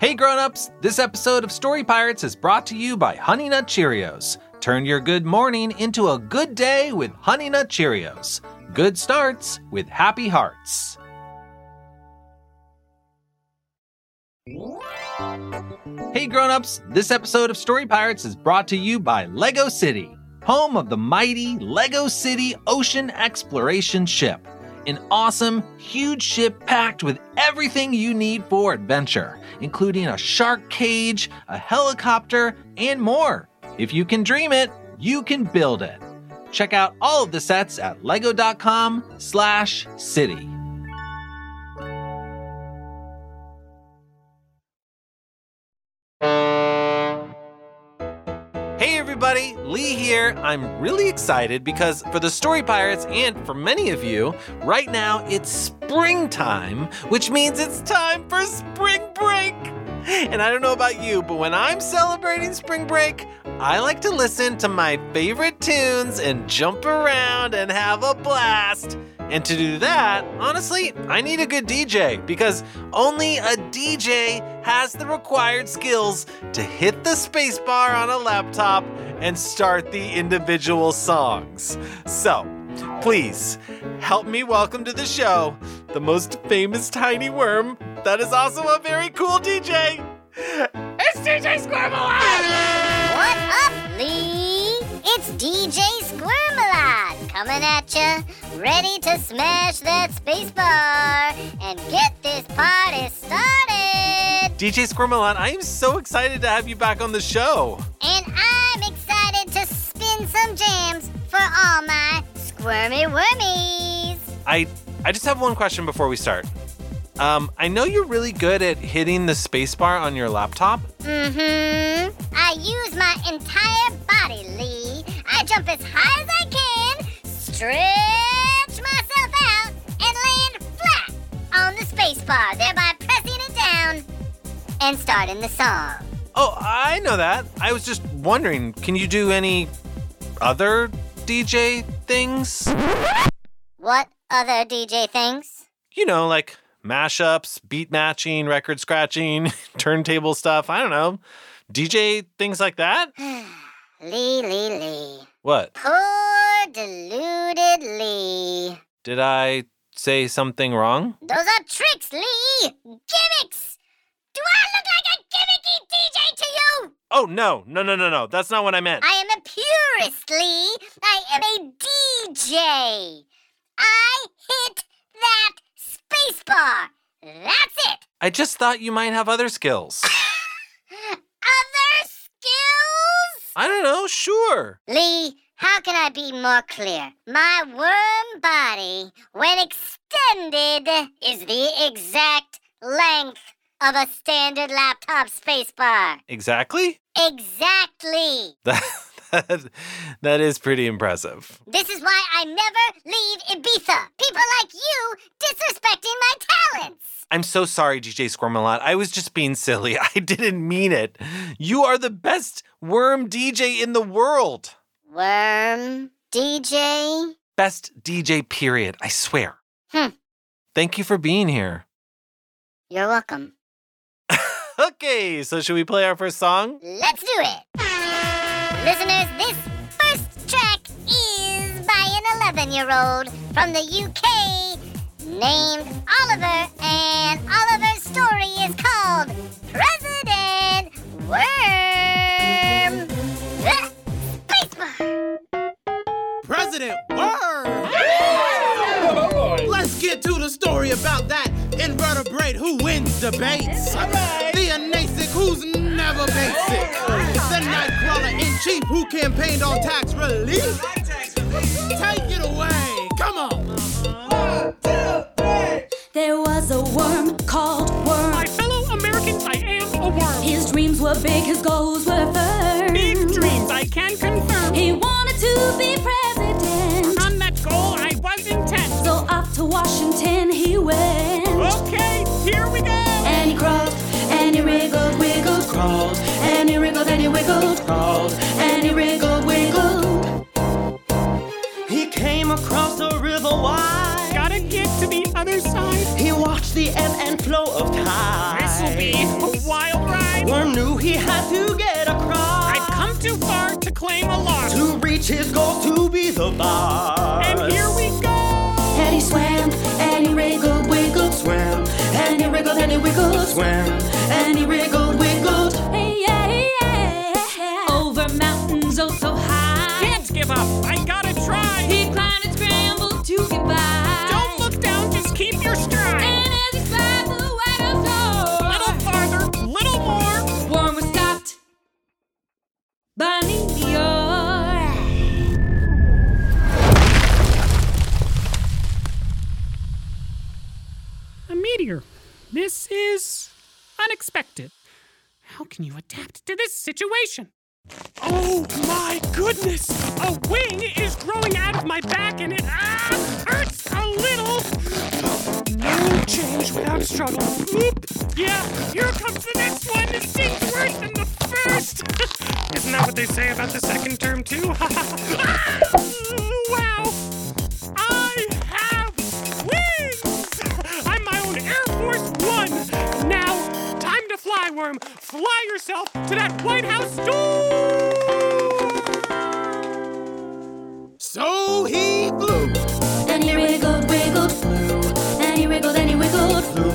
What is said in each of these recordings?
Hey grown-ups, this episode of Story Pirates is brought to you by Honey Nut Cheerios. Turn your good morning into a good day with Honey Nut Cheerios. Good starts with happy hearts. Hey grown-ups, this episode of Story Pirates is brought to you by Lego City, home of the mighty Lego City Ocean Exploration Ship. An awesome, huge ship packed with everything you need for adventure, including a shark cage, a helicopter, and more. If you can dream it, you can build it. Check out all of the sets at lego.com/city. Lee here. I'm really excited because for the Story Pirates and for many of you, right now it's springtime, which means it's time for spring break. And I don't know about you, but when I'm celebrating spring break, I like to listen to my favorite tunes and jump around and have a blast. And to do that, honestly, I need a good DJ because only a DJ has the required skills to hit the spacebar on a laptop and start the individual songs. So, please help me welcome to the show the most famous tiny worm that is also a very cool DJ. It's DJ Squirmalot! What up, Lee? It's DJ Squirmalot coming at ya, ready to smash that spacebar and get this party started. DJ Squirmalot, I am so excited to have you back on the show. And I'm excited to spin some jams for all my squirmy wormies. I I just have one question before we start. Um, I know you're really good at hitting the spacebar on your laptop. Mm-hmm. I use my entire body, Lee. I jump as high as I can, stretch myself out, and land flat on the spacebar, thereby pressing it down and starting the song. Oh, I know that. I was just wondering, can you do any other DJ things? What other DJ things? You know, like mashups, beat matching, record scratching, turntable stuff. I don't know. DJ things like that? Lee, Lee, Lee. What? Poor deluded Lee. Did I say something wrong? Those are tricks, Lee! Gimmicks! Do I look like a gimmicky DJ to you? Oh, no, no, no, no, no. That's not what I meant. I am a purist, Lee. I am a DJ. I hit that spacebar. That's it. I just thought you might have other skills. Other skills? I don't know, sure. Lee, how can I be more clear? My worm body, when extended, is the exact length of a standard laptop spacebar. Exactly? Exactly. That, that, that is pretty impressive. This is why I never leave Ibiza. People like you disrespecting my talents. I'm so sorry, DJ Squirmalot. I was just being silly. I didn't mean it. You are the best worm DJ in the world. Worm DJ? Best DJ, period. I swear. Hmm. Thank you for being here. You're welcome. Okay, so should we play our first song? Let's do it. Listeners, this first track is by an 11 year old from the UK named Oliver, and Oliver's story is called President Worm. Spacebar. President Worm! Let's get to the story about that invertebrate who wins debates. The anasic who's never basic. The nightcrawler in chief who campaigned on tax relief. Take it away. Come on. There was a worm called Worm. My fellow Americans, I am a worm. His dreams were big, his goals were firm. Big dreams, I can confirm. He wanted to be president. Washington he went. Okay, here we go. And he crawled, and he wriggled, wiggled, crawled. And he wriggled, and he wiggled, crawled. And he wriggled, wiggled. He came across the river wide. Gotta get to the other side. He watched the ebb and flow of This'll be a wild ride. Worm knew he had to get across I've come too far to claim a loss. to reach his goals to be the boss. And here we go. Swam, and he wriggled, wiggled, swam, and he wriggled, and he wiggled, swam. and he wriggled, can you adapt to this situation? Oh my goodness! A wing is growing out of my back and it ah, hurts a little. No change without struggle. Oop. Yeah, here comes the next one. It seems worse than the first. Isn't that what they say about the second term too? to fly, yourself to that White House door! So he flew. And he wiggled, wiggled, flew. And he wiggled, and he wiggled, flew.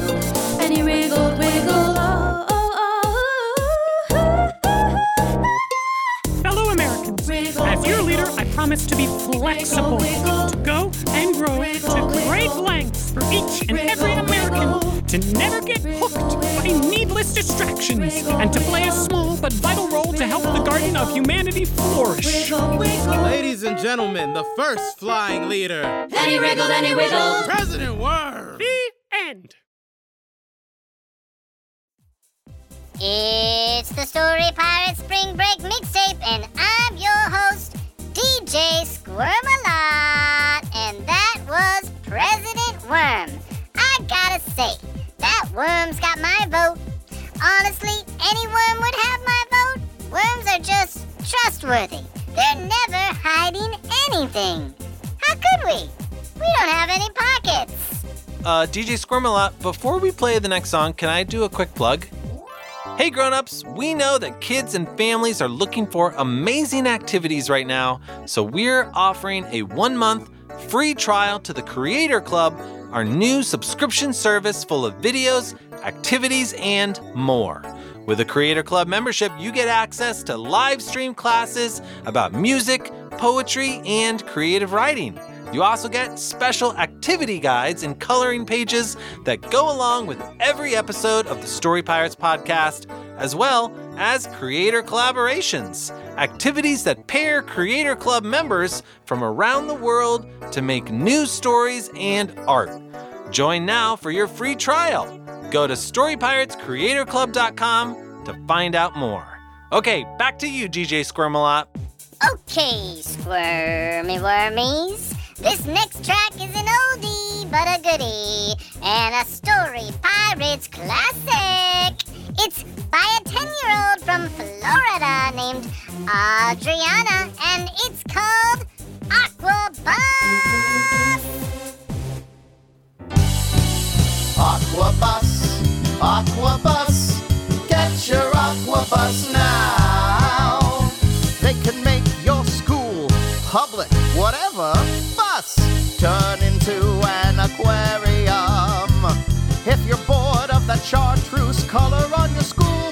And he wiggled, wiggled. Oh, oh, oh. Fellow Americans, Wiggle, as your leader. I promise to be flexible, wiggle. to go and grow Wiggle, to great lengths for each and every American. To never get hooked by needless distractions, and to play a small but vital role to help the garden of humanity flourish. Wiggle, wiggle. Ladies and gentlemen, the first flying leader, And he wriggled, and he wiggled. President Worm. The end. It's the Story Pirate Spring Break mixtape, and I'm your host, DJ Squirmalot. And that was President Worm. I gotta say, that worm's got my vote. Honestly, any worm would have my vote. Worms are just trustworthy. They're never hiding anything. How could we? We don't have any pockets. Uh, DJ Squirmalot, before we play the next song, can I do a quick plug? Hey grown-ups, we know that kids and families are looking for amazing activities right now, so we're offering a 1-month free trial to the Creator Club, our new subscription service full of videos, activities, and more. With a Creator Club membership, you get access to live stream classes about music, poetry, and creative writing. You also get special activity guides and coloring pages that go along with every episode of the Story Pirates podcast, as well as creator collaborations, activities that pair Creator Club members from around the world to make new stories and art. Join now for your free trial. Go to StoryPiratesCreatorClub.com to find out more. Okay, back to you, DJ Squirmalot. Okay, squirmy wormies. This next track is an oldie but a goodie and a story pirates classic. It's by a 10 year old from Florida named Adriana and it's called Aqua Bus. Aquabus, Aquabus, get your Aquabus now. They can make your school, public, whatever, bus turn into an aquarium. If you're bored of that chartreuse color on your school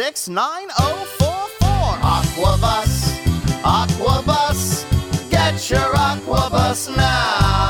666 9044. Aquabus, Aquabus, get your Aquabus now.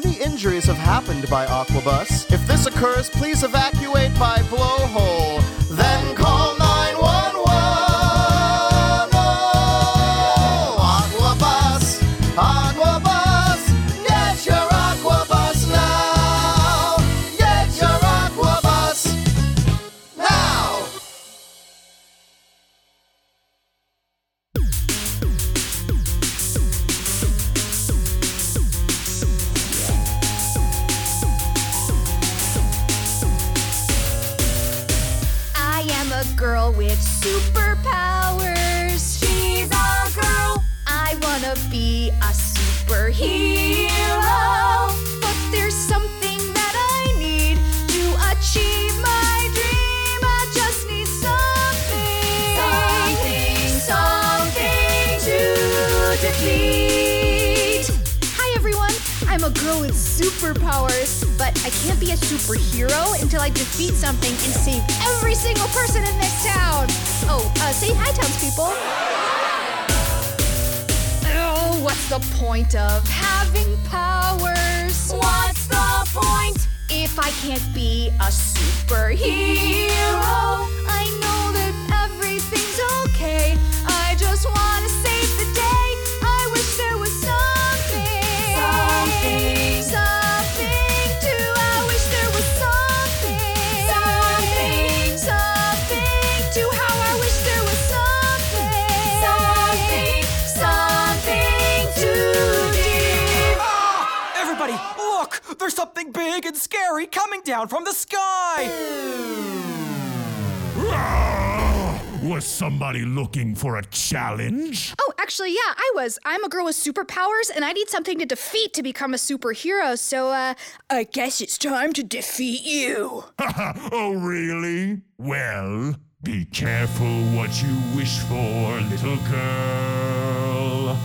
Many injuries have happened by Aquabus. If this occurs, please evacuate by blowhole. The point of having powers? What's the point? If I can't be a superhero, I know There's something big and scary coming down from the sky! Was somebody looking for a challenge? Oh, actually, yeah, I was. I'm a girl with superpowers, and I need something to defeat to become a superhero. So, uh, I guess it's time to defeat you. oh, really? Well, be careful what you wish for, little girl.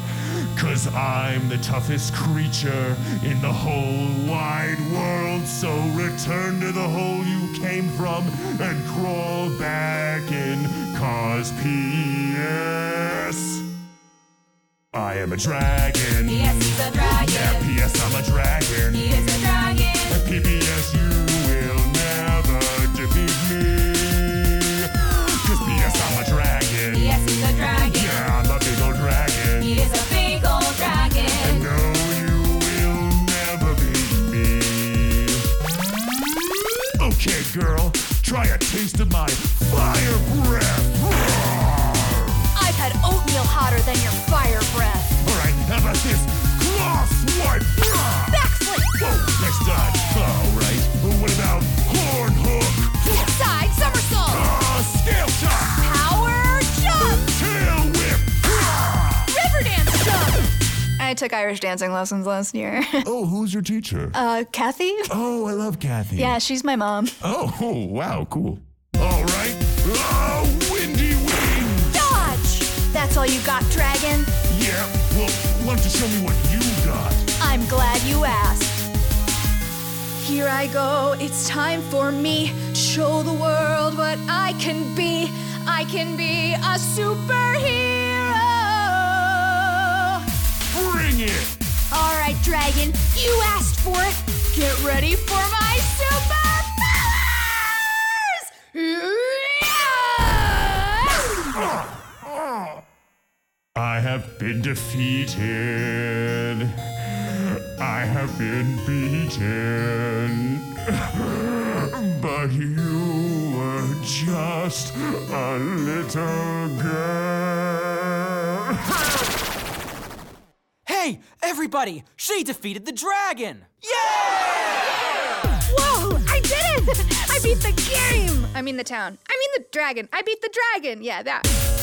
Cause I'm the toughest creature in the whole wide world. So return to the hole you came from and crawl back in. Cause P.S. I am a dragon. Yes, he's a dragon. Yeah, P.S. I'm a dragon. He is a dragon. At PBS, a taste of my fire breath. I've had oatmeal hotter than your fire breath. Alright, how about this? Claw swipe. Backflip. Whoa, nice dodge. Alright, what about horn hook? Side somersault. Ah, scale chop. Power jump. Tail whip. River dance jump. I took Irish dancing lessons last year. Oh, who's your teacher? uh, Kathy? Oh, I love Kathy. Yeah, she's my mom. Oh, oh, wow, cool. All you got, dragon? Yeah. Well, why don't you show me what you got? I'm glad you asked. Here I go, it's time for me. Show the world what I can be. I can be a superhero. Bring it. All right, dragon, you asked for it. Get ready for my superpowers! Ah, ah. I have been defeated. I have been beaten. But you were just a little girl. Hey, everybody! She defeated the dragon! Yeah! Whoa, I did it! I beat the game! I mean the town. I mean the dragon. I beat the dragon. Yeah, that.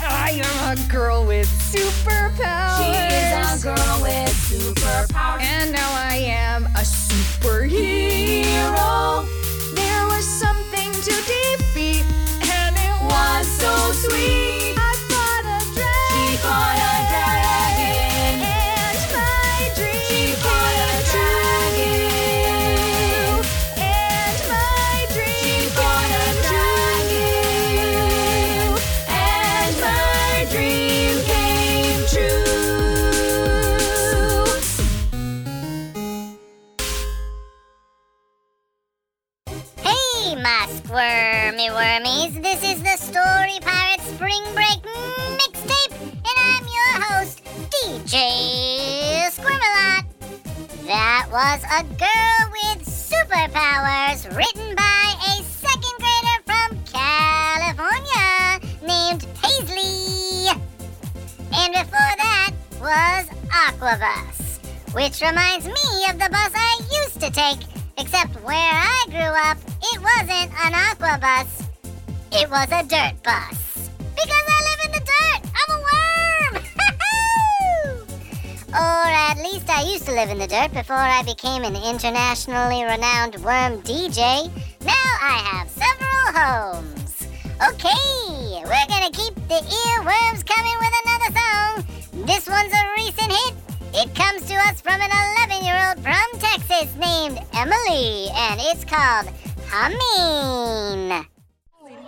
I am a girl with superpowers. She is a girl with superpowers. And now I am a superhero. There was something to defeat, and it was so sweet. Wormies. This is the Story Pirate Spring Break mixtape, and I'm your host, DJ Squirmalot. That was a girl with superpowers written by a second grader from California named Paisley. And before that was Aquabus, which reminds me of the bus I used to take, except where I grew up, it wasn't an Aquabus, it was a dirt bus. Because I live in the dirt, I'm a worm! or at least I used to live in the dirt before I became an internationally renowned worm DJ. Now I have several homes. Okay, we're gonna keep the earworms coming with another song. This one's a recent hit. It comes to us from an 11 year old from Texas named Emily, and it's called Humming.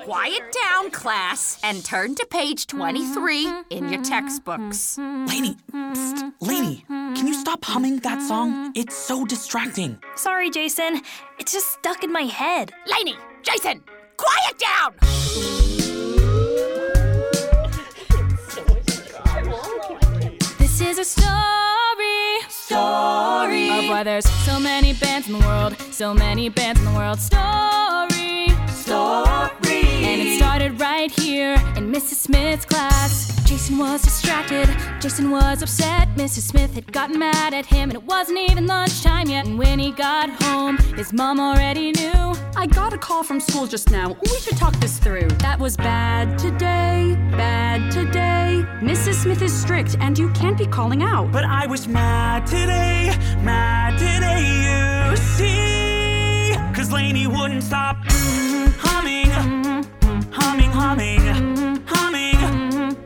Quiet down, class, and turn to page 23 in your textbooks. Lainey, psst, Lainey, can you stop humming that song? It's so distracting. Sorry, Jason. It's just stuck in my head. Lainey, Jason, quiet down! This is a story. Story. Of why there's so many bands in the world. So many bands in the world. Story. Story. And it started right here in Mrs. Smith's class. Jason was distracted. Jason was upset. Mrs. Smith had gotten mad at him, and it wasn't even lunchtime yet. And when he got home, his mom already knew. I got a call from school just now. We should talk this through. That was bad today, bad today. Mrs. Smith is strict, and you can't be calling out. But I was mad today, mad today, you see. Cause Lainey wouldn't stop mm, humming, mm, humming, humming, humming,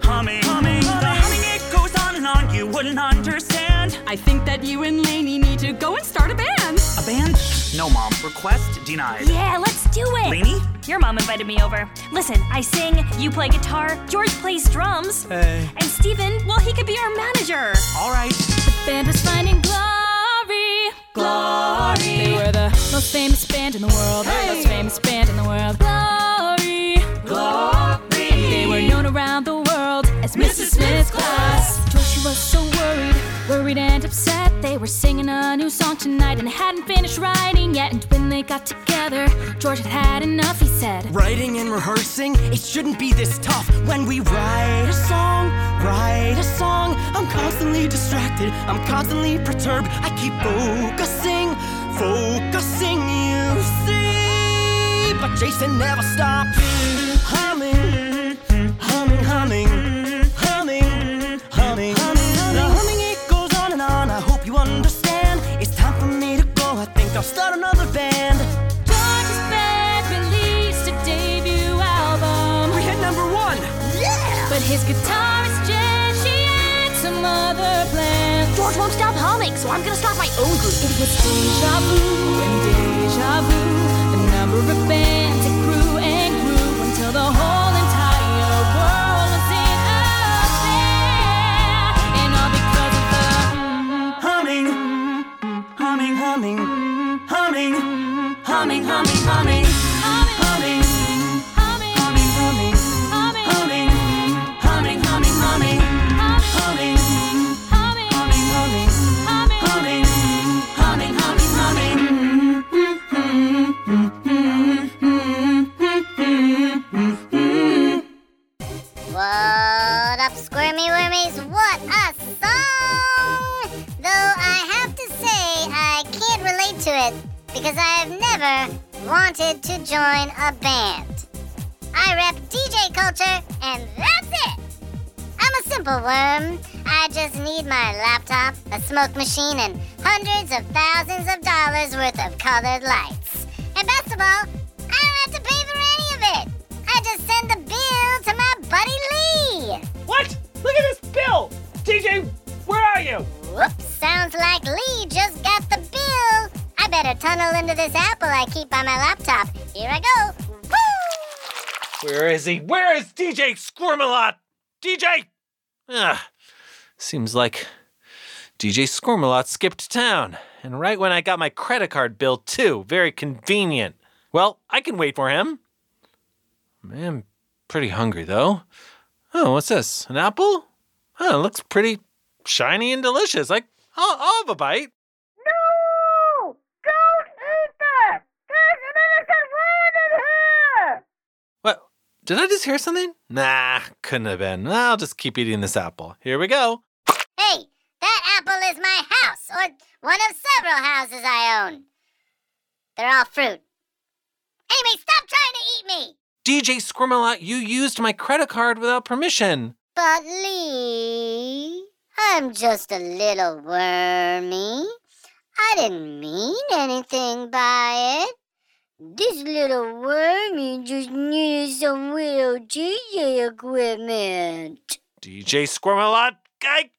humming, humming. The humming, it goes on and on, you wouldn't understand. I think that you and Lainey need to go and start a band. A band? No, Mom. Request denied. Yeah, let's do it. Lainey? Your mom invited me over. Listen, I sing, you play guitar, George plays drums. Hey. And Steven, well, he could be our manager. All right. The band was finding glory. Glory. They were the most famous band in the world. The Most famous band in the world. Glory. Glory. They were known around the world as Mrs. Smith's class. George was so worried, worried and upset. They were singing a new song tonight and hadn't finished writing yet. And when they got together, George had had enough, he said. Writing and rehearsing, it shouldn't be this tough. When we write a song, write a song, I'm constantly distracted, I'm constantly perturbed. I keep focusing, focusing, you see. But Jason never stopped start another band. George's band released a debut album. We hit number one. Yeah! But his guitarist Jen, she had some other plans. George won't stop humming, so I'm gonna start my own group. It was deja vu and deja vu. The number of bands it grew and grew until the whole humming, humming, humming. Humming, humming, humming, humming. Humming, humming, humming, humming. Humming, humming, humming, humming. Humming, humming, humming. What up, Squirmy Wormies? What a because I have never wanted to join a band. I rep DJ culture, and that's it! I'm a simple worm. I just need my laptop, a smoke machine, and hundreds of thousands of dollars worth of colored lights. And best of all, I don't have to pay for any of it. I just send the bill to my buddy Lee. What? Look at this bill! DJ, where are you? Whoops, sounds like Lee just got the better tunnel into this apple I keep by my laptop. Here I go. Woo! Where is he? Where is DJ Squirmalot? DJ! Ah, seems like DJ Squirmalot skipped town. And right when I got my credit card bill, too. Very convenient. Well, I can wait for him. Man, pretty hungry though. Oh, what's this? An apple? Oh, it looks pretty shiny and delicious. Like, I'll, I'll have a bite. No! Don't eat that! There's an innocent word in here! What? Did I just hear something? Nah, couldn't have been. I'll just keep eating this apple. Here we go. Hey, that apple is my house, or one of several houses I own. They're all fruit. Anyway, stop trying to eat me! DJ Squirmalot, you used my credit card without permission. But Lee, I'm just a little wormy. I didn't mean anything by it. This little wormy just needed some little DJ equipment. DJ Squirmalot, I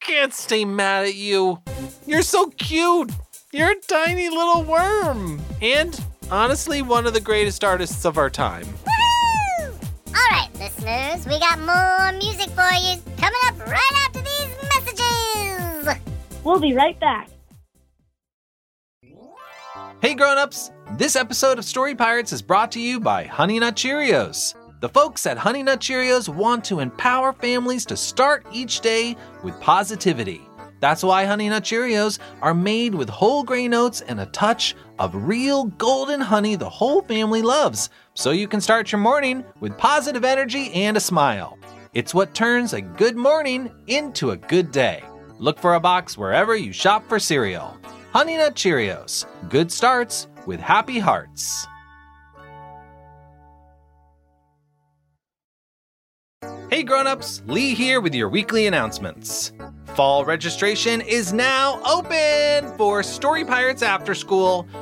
can't stay mad at you. You're so cute. You're a tiny little worm. And honestly, one of the greatest artists of our time. Woohoo! All right, listeners, we got more music for you coming up right after these messages. We'll be right back. Hey grown-ups! This episode of Story Pirates is brought to you by Honey Nut Cheerios. The folks at Honey Nut Cheerios want to empower families to start each day with positivity. That's why Honey Nut Cheerios are made with whole grain oats and a touch of real golden honey the whole family loves, so you can start your morning with positive energy and a smile. It's what turns a good morning into a good day. Look for a box wherever you shop for cereal. Honey Nut Cheerios. Good starts with happy hearts. Hey grown-ups, Lee here with your weekly announcements. Fall registration is now open for Story Pirates After School,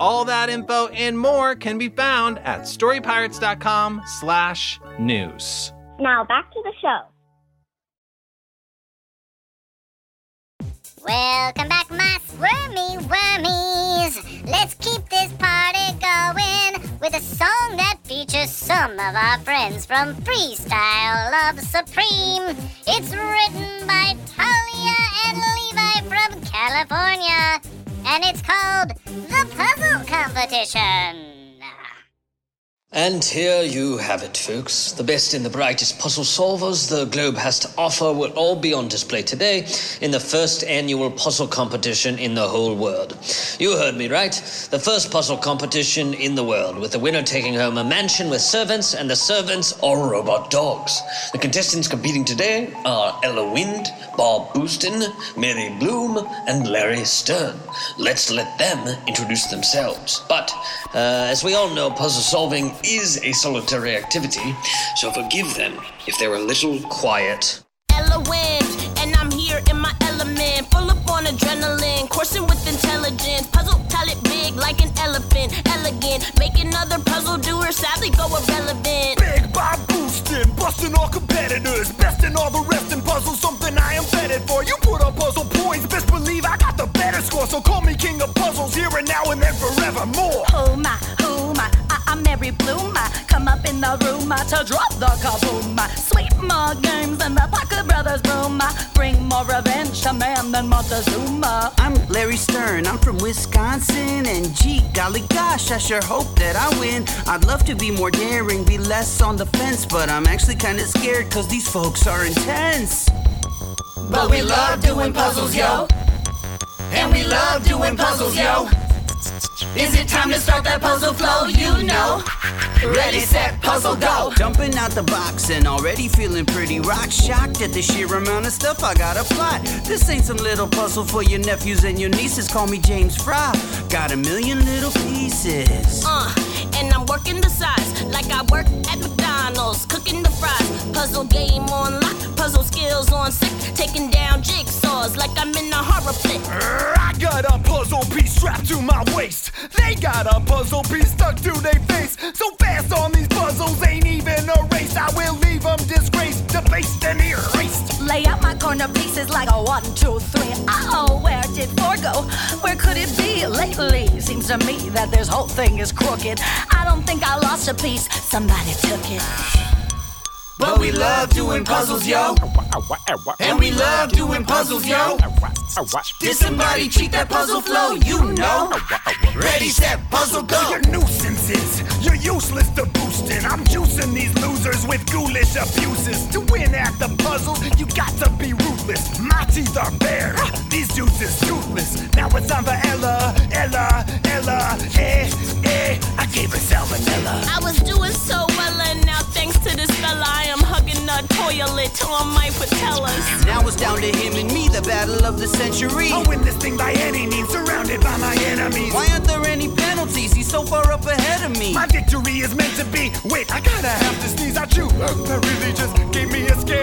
all that info and more can be found at storypirates.com slash news. Now back to the show. Welcome back, my squirmy wormies. Let's keep this party going with a song that features some of our friends from Freestyle Love Supreme. It's written by Talia and Levi from California, and it's called The Puzzle Competition. And here you have it, folks. The best and the brightest puzzle solvers the globe has to offer will all be on display today in the first annual puzzle competition in the whole world. You heard me right. The first puzzle competition in the world, with the winner taking home a mansion with servants, and the servants are robot dogs. The contestants competing today are Ella Wind, Bob Booston, Mary Bloom, and Larry Stern. Let's let them introduce themselves. But uh, as we all know, puzzle solving is a solitary activity, so forgive them if they're a little quiet. Eloquent, and I'm here in my element, full up on adrenaline, coursing with intelligence, puzzle talent big like an elephant, elegant, making other puzzle doers sadly go irrelevant. Big Bob boosting, busting all competitors, Besting all the rest in puzzles, something I am fetted for. You put up puzzle points, best believe I got the better score, so call me king of puzzles here and now and then forevermore. Oh my, oh my. I, I'm Mary Bloom. I come up in the room I, to drop the kaboom. I sweep more games than the Parker Brothers broom. I bring more revenge to man than Montezuma. I'm Larry Stern, I'm from Wisconsin, and gee, golly gosh, I sure hope that I win. I'd love to be more daring, be less on the fence, but I'm actually kinda scared cause these folks are intense. But we love doing puzzles, yo. And we love doing puzzles, yo. Is it time to start that puzzle flow? You know. Ready, set, puzzle, go. Jumping out the box and already feeling pretty rock shocked at the sheer amount of stuff I gotta plot. This ain't some little puzzle for your nephews and your nieces. Call me James Frey. Got a million little pieces. Uh, and I'm working the size like I work at McDonald's, cooking the fries. Puzzle game on lock, puzzle skills on sick, taking down jigsaws like I'm in a horror flick. I got a puzzle piece strapped to my waist. They got a puzzle piece stuck to their face. So fast on these puzzles ain't even a race. I will leave them disgraced, debased, and erased. Lay out my corner pieces like a one, two, three. Oh, where did four go? Where could it be lately? Seems to me that this whole thing is crooked. I don't think I lost a piece. Somebody took it. But we love doing puzzles, yo. And we love doing puzzles, yo. Did somebody cheat that puzzle flow? You know. Ready, set, puzzle, go. You're nuisances. You're useless to I'm juicing these losers with ghoulish abuses. To win at the puzzle, you got to be ruthless. My teeth are bare. These juices toothless. Now it's time for Ella, Ella, Ella. Eh, eh. I gave her salmonella. I was doing so well, and now thanks to this fella, I am hugging the toilet on my patellas. Now it's down to him and me, the battle of the century. I'll win this thing by any means, surrounded by my enemies. Why aren't there any penalties? He's so far up ahead of me. My victory is meant to be. Wait, I gotta have to sneeze. Achoo! That really just gave me a scare.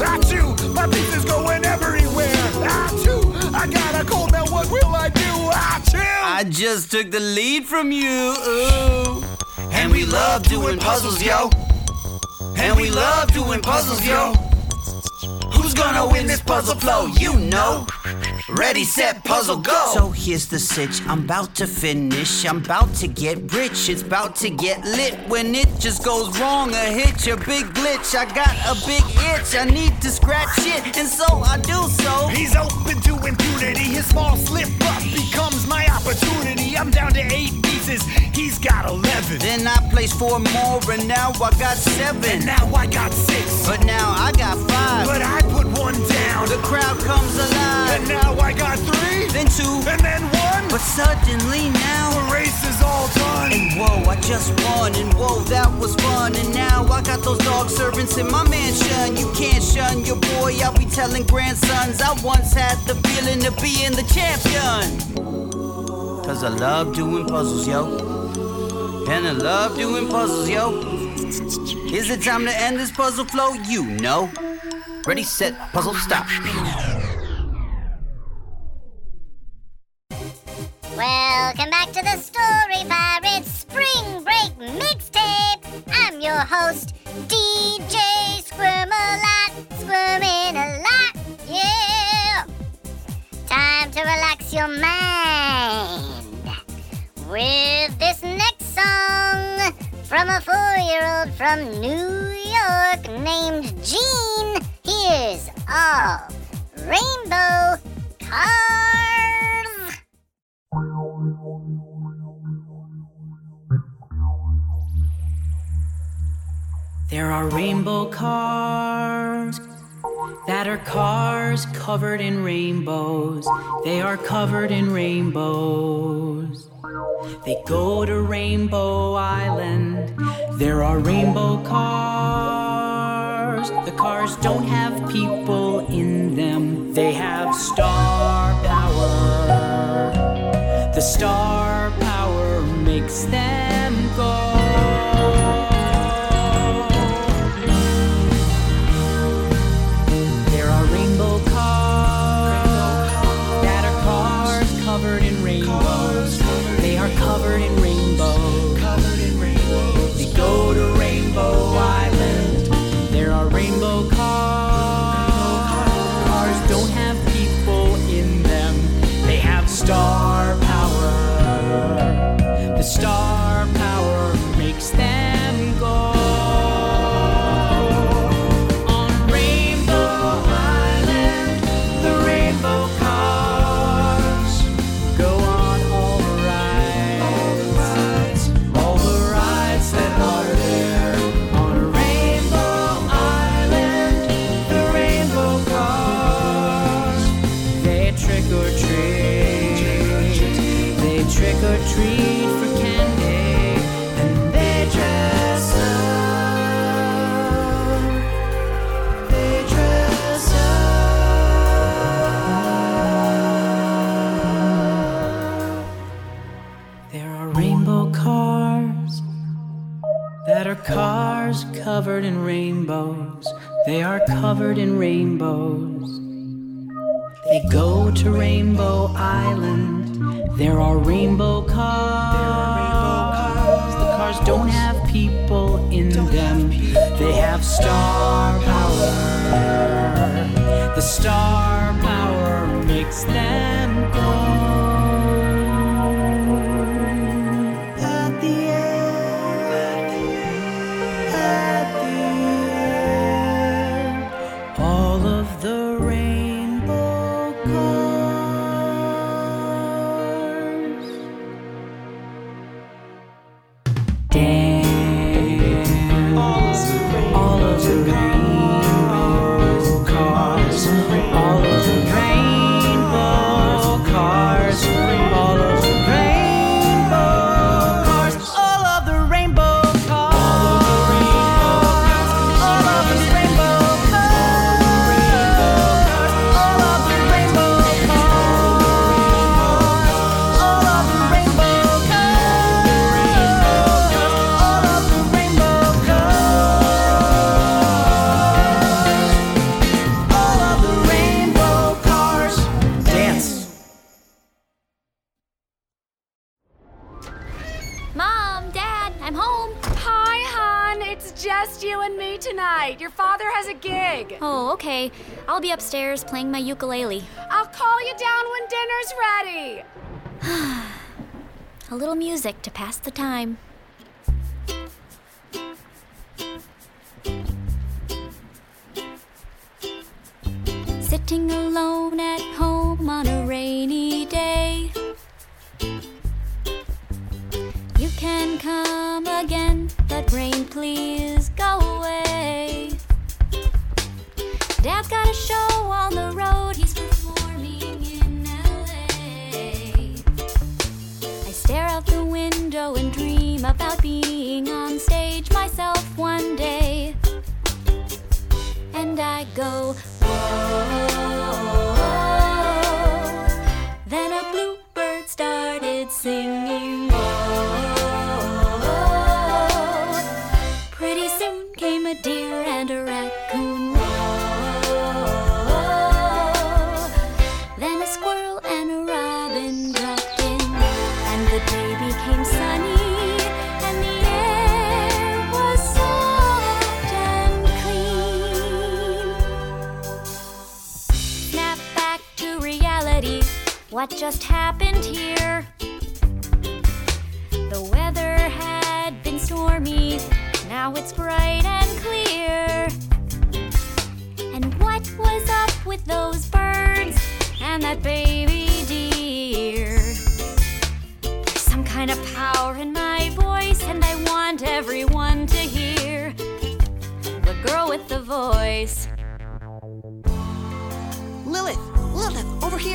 Achoo! My piece is going everywhere. Achoo! I got a cold. Now what will I do? Achoo! I just took the lead from you. Ooh. And we love doing puzzles, yo. And we love doing puzzles, yo. Gonna win this puzzle flow? You know. Ready, set, puzzle, go. So here's the sitch. I'm about to finish. I'm about to get rich. It's about to get lit. When it just goes wrong, a hitch, a big glitch. I got a big itch. I need to scratch it, and so I do so. He's open to impunity. His small slip up becomes my opportunity. I'm down to eight pieces. He's got eleven. Then I placed four more, and now I got seven. And now I got six. But now I got five. But I put one down. The crowd comes alive. And now I got three. Then two. And then one. But suddenly now the race is all done. And whoa, I just won. And whoa, that was fun. And now I got those dog servants in my mansion. You can't shun your boy. I'll be telling grandsons I once had the feeling of being the champion. Cause I love doing puzzles, yo. And I love doing puzzles, yo. Is it time to end this puzzle flow? You know. Ready, set, puzzle, stop. Welcome back to the Story Pirates Spring Break Mixtape. I'm your host, DJ Squirmalot, squirming a lot. Yeah. Time to relax your mind with this next song from a four-year-old from New York named Jean. Here's all rainbow cars. There are rainbow cars that are cars covered in rainbows. They are covered in rainbows. They go to Rainbow Island. There are rainbow cars. The cars don't have people in them, they have star power. The star power makes them be upstairs playing my ukulele. I'll call you down when dinner's ready. a little music to pass the time.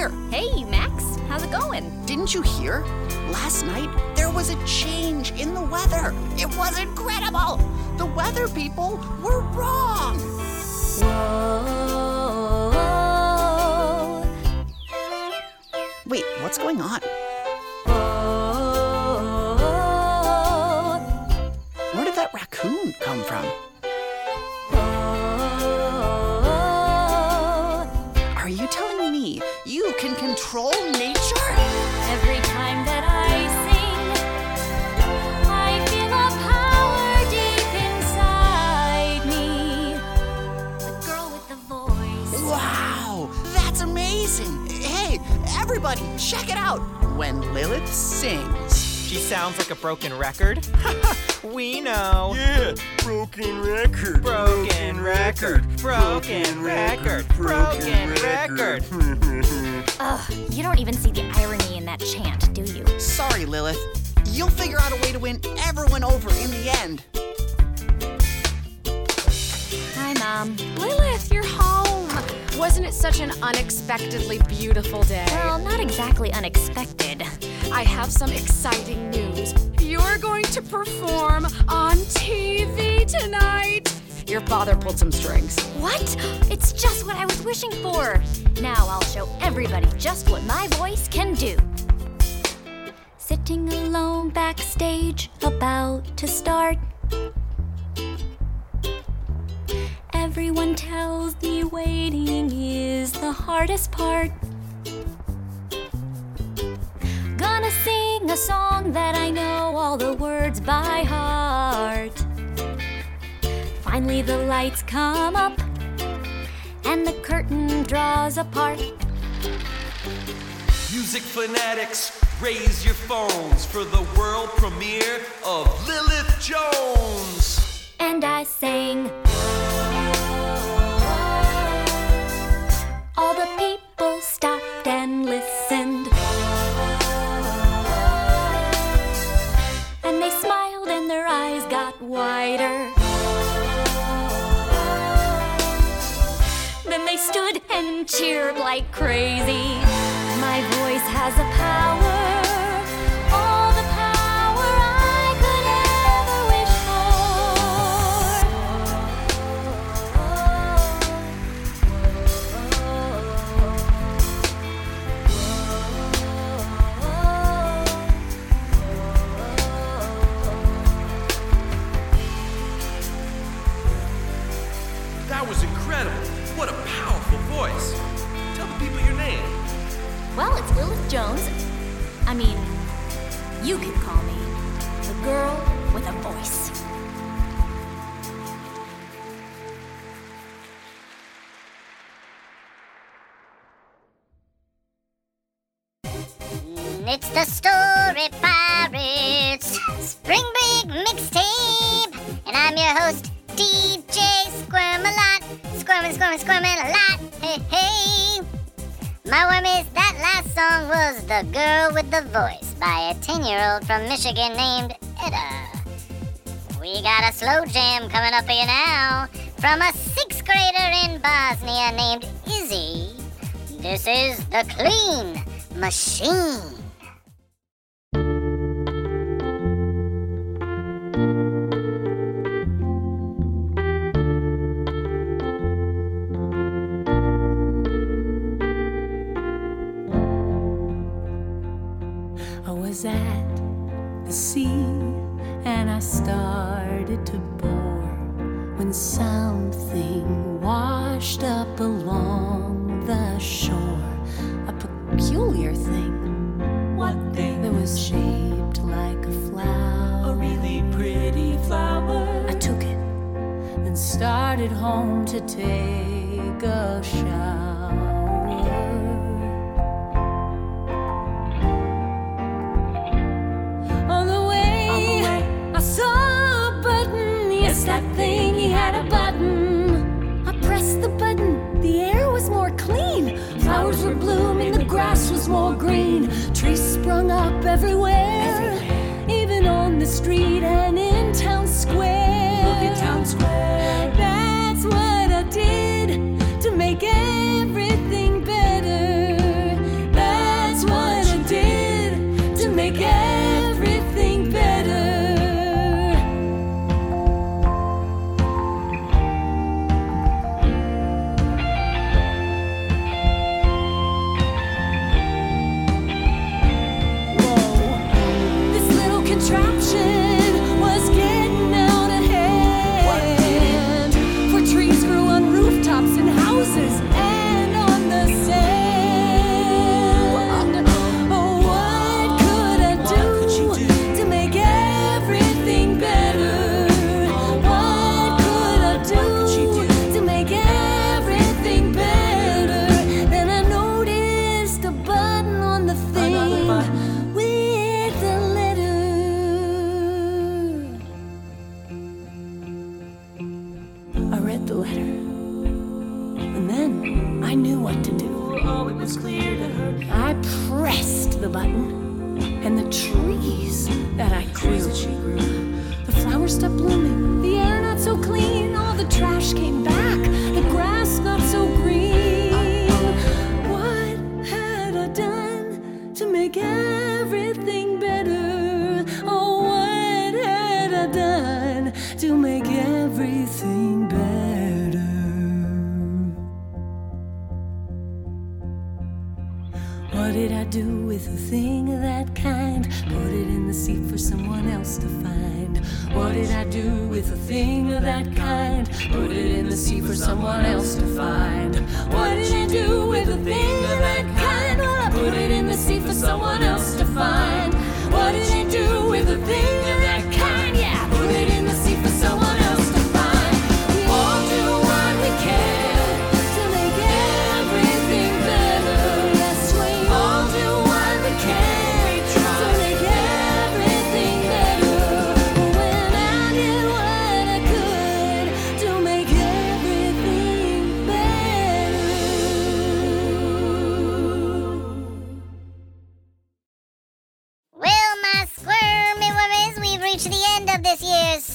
here. Hey, Max, how's it going? Didn't you hear? Last night, there was a change in the weather. It was incredible. The weather people were wrong. Whoa. Wait, what's going on? Where did that raccoon come from? control nature? Every time that I sing, I feel a power deep inside me. The girl with the voice. Wow, that's amazing. Hey, everybody, check it out. When Lilith sings, she sounds like a broken record. we know. Yeah, broken record. Broken, broken record. record. Broken record. Broken record. Broken record. Ugh, you don't even see the irony in that chant, do you? Sorry, Lilith. You'll figure out a way to win everyone over in the end. Hi, Mom. Lilith, you're home. Wasn't it such an unexpectedly beautiful day? Well, not exactly unexpected. I have some exciting news. You're going to perform on TV tonight. Your father pulled some strings. What? It's just what I was wishing for. Now I'll show everybody just what my voice can do. Sitting alone backstage, about to start. Everyone tells me waiting is the hardest part. Gonna sing a song that I know all the words by heart. Finally, the lights come up and the curtain draws apart. Music fanatics, raise your phones for the world premiere of Lilith Jones. And I sang. All the people stopped and listened. And they smiled and their eyes got wider. And cheered like crazy. My voice has a power. All the power I could ever wish That was incredible. What a powerful voice. Tell the people your name. Well, it's Lilith Jones. I mean, you can call me the girl with a voice. It's the Story Squirming, a lot. Hey, hey. My worm is that last song was The Girl with the Voice by a 10 year old from Michigan named Etta. We got a slow jam coming up here now from a sixth grader in Bosnia named Izzy. This is The Clean Machine. Started home to take a shower.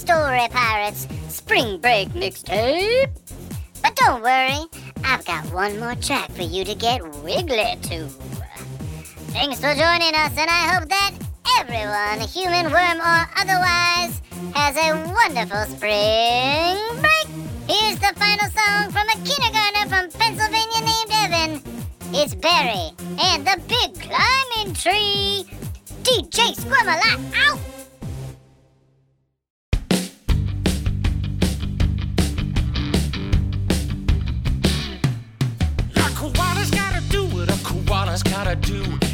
Story Pirates Spring Break mixtape. Eh? But don't worry, I've got one more track for you to get wiggly to. Thanks for joining us, and I hope that everyone, human, worm, or otherwise, has a wonderful spring break. Here's the final song from a kindergartner from Pennsylvania named Evan. It's Barry and the Big Climbing Tree. DJ Squirm-a-Lot out! gotta do.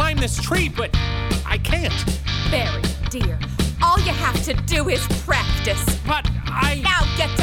climb this tree, but I can't. Barry, dear, all you have to do is practice. But I. Now get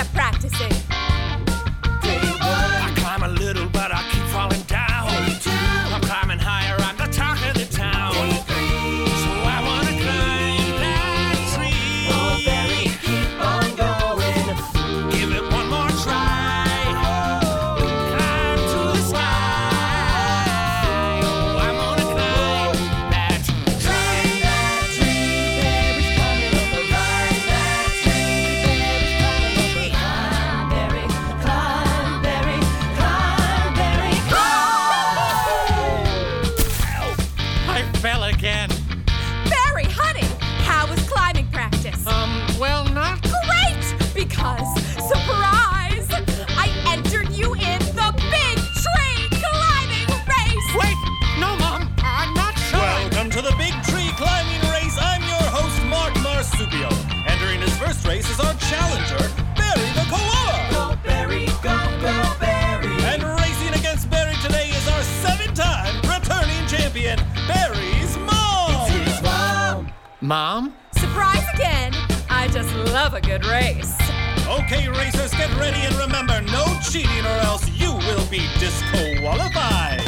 Mom? Surprise again! I just love a good race. Okay, racers, get ready and remember no cheating or else you will be disqualified.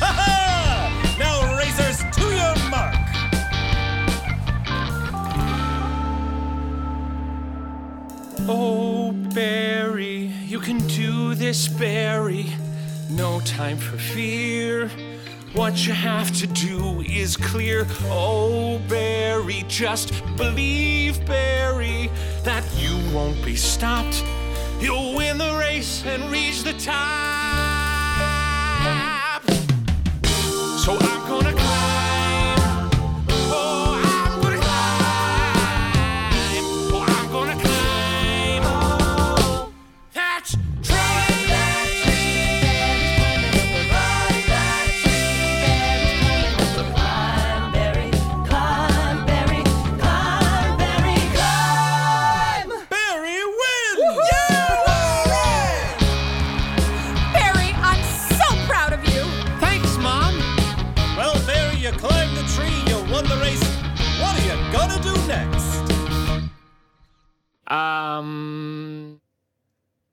Ha ha! Now, racers, to your mark. Oh, Barry, you can do this, Barry. No time for fear. What you have to do is clear. Oh, Barry, just believe, Barry, that you won't be stopped. You'll win the race and reach the top. So I'm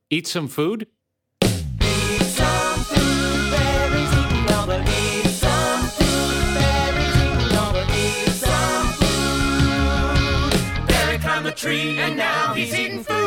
eat some food. Tree and now he's eating food.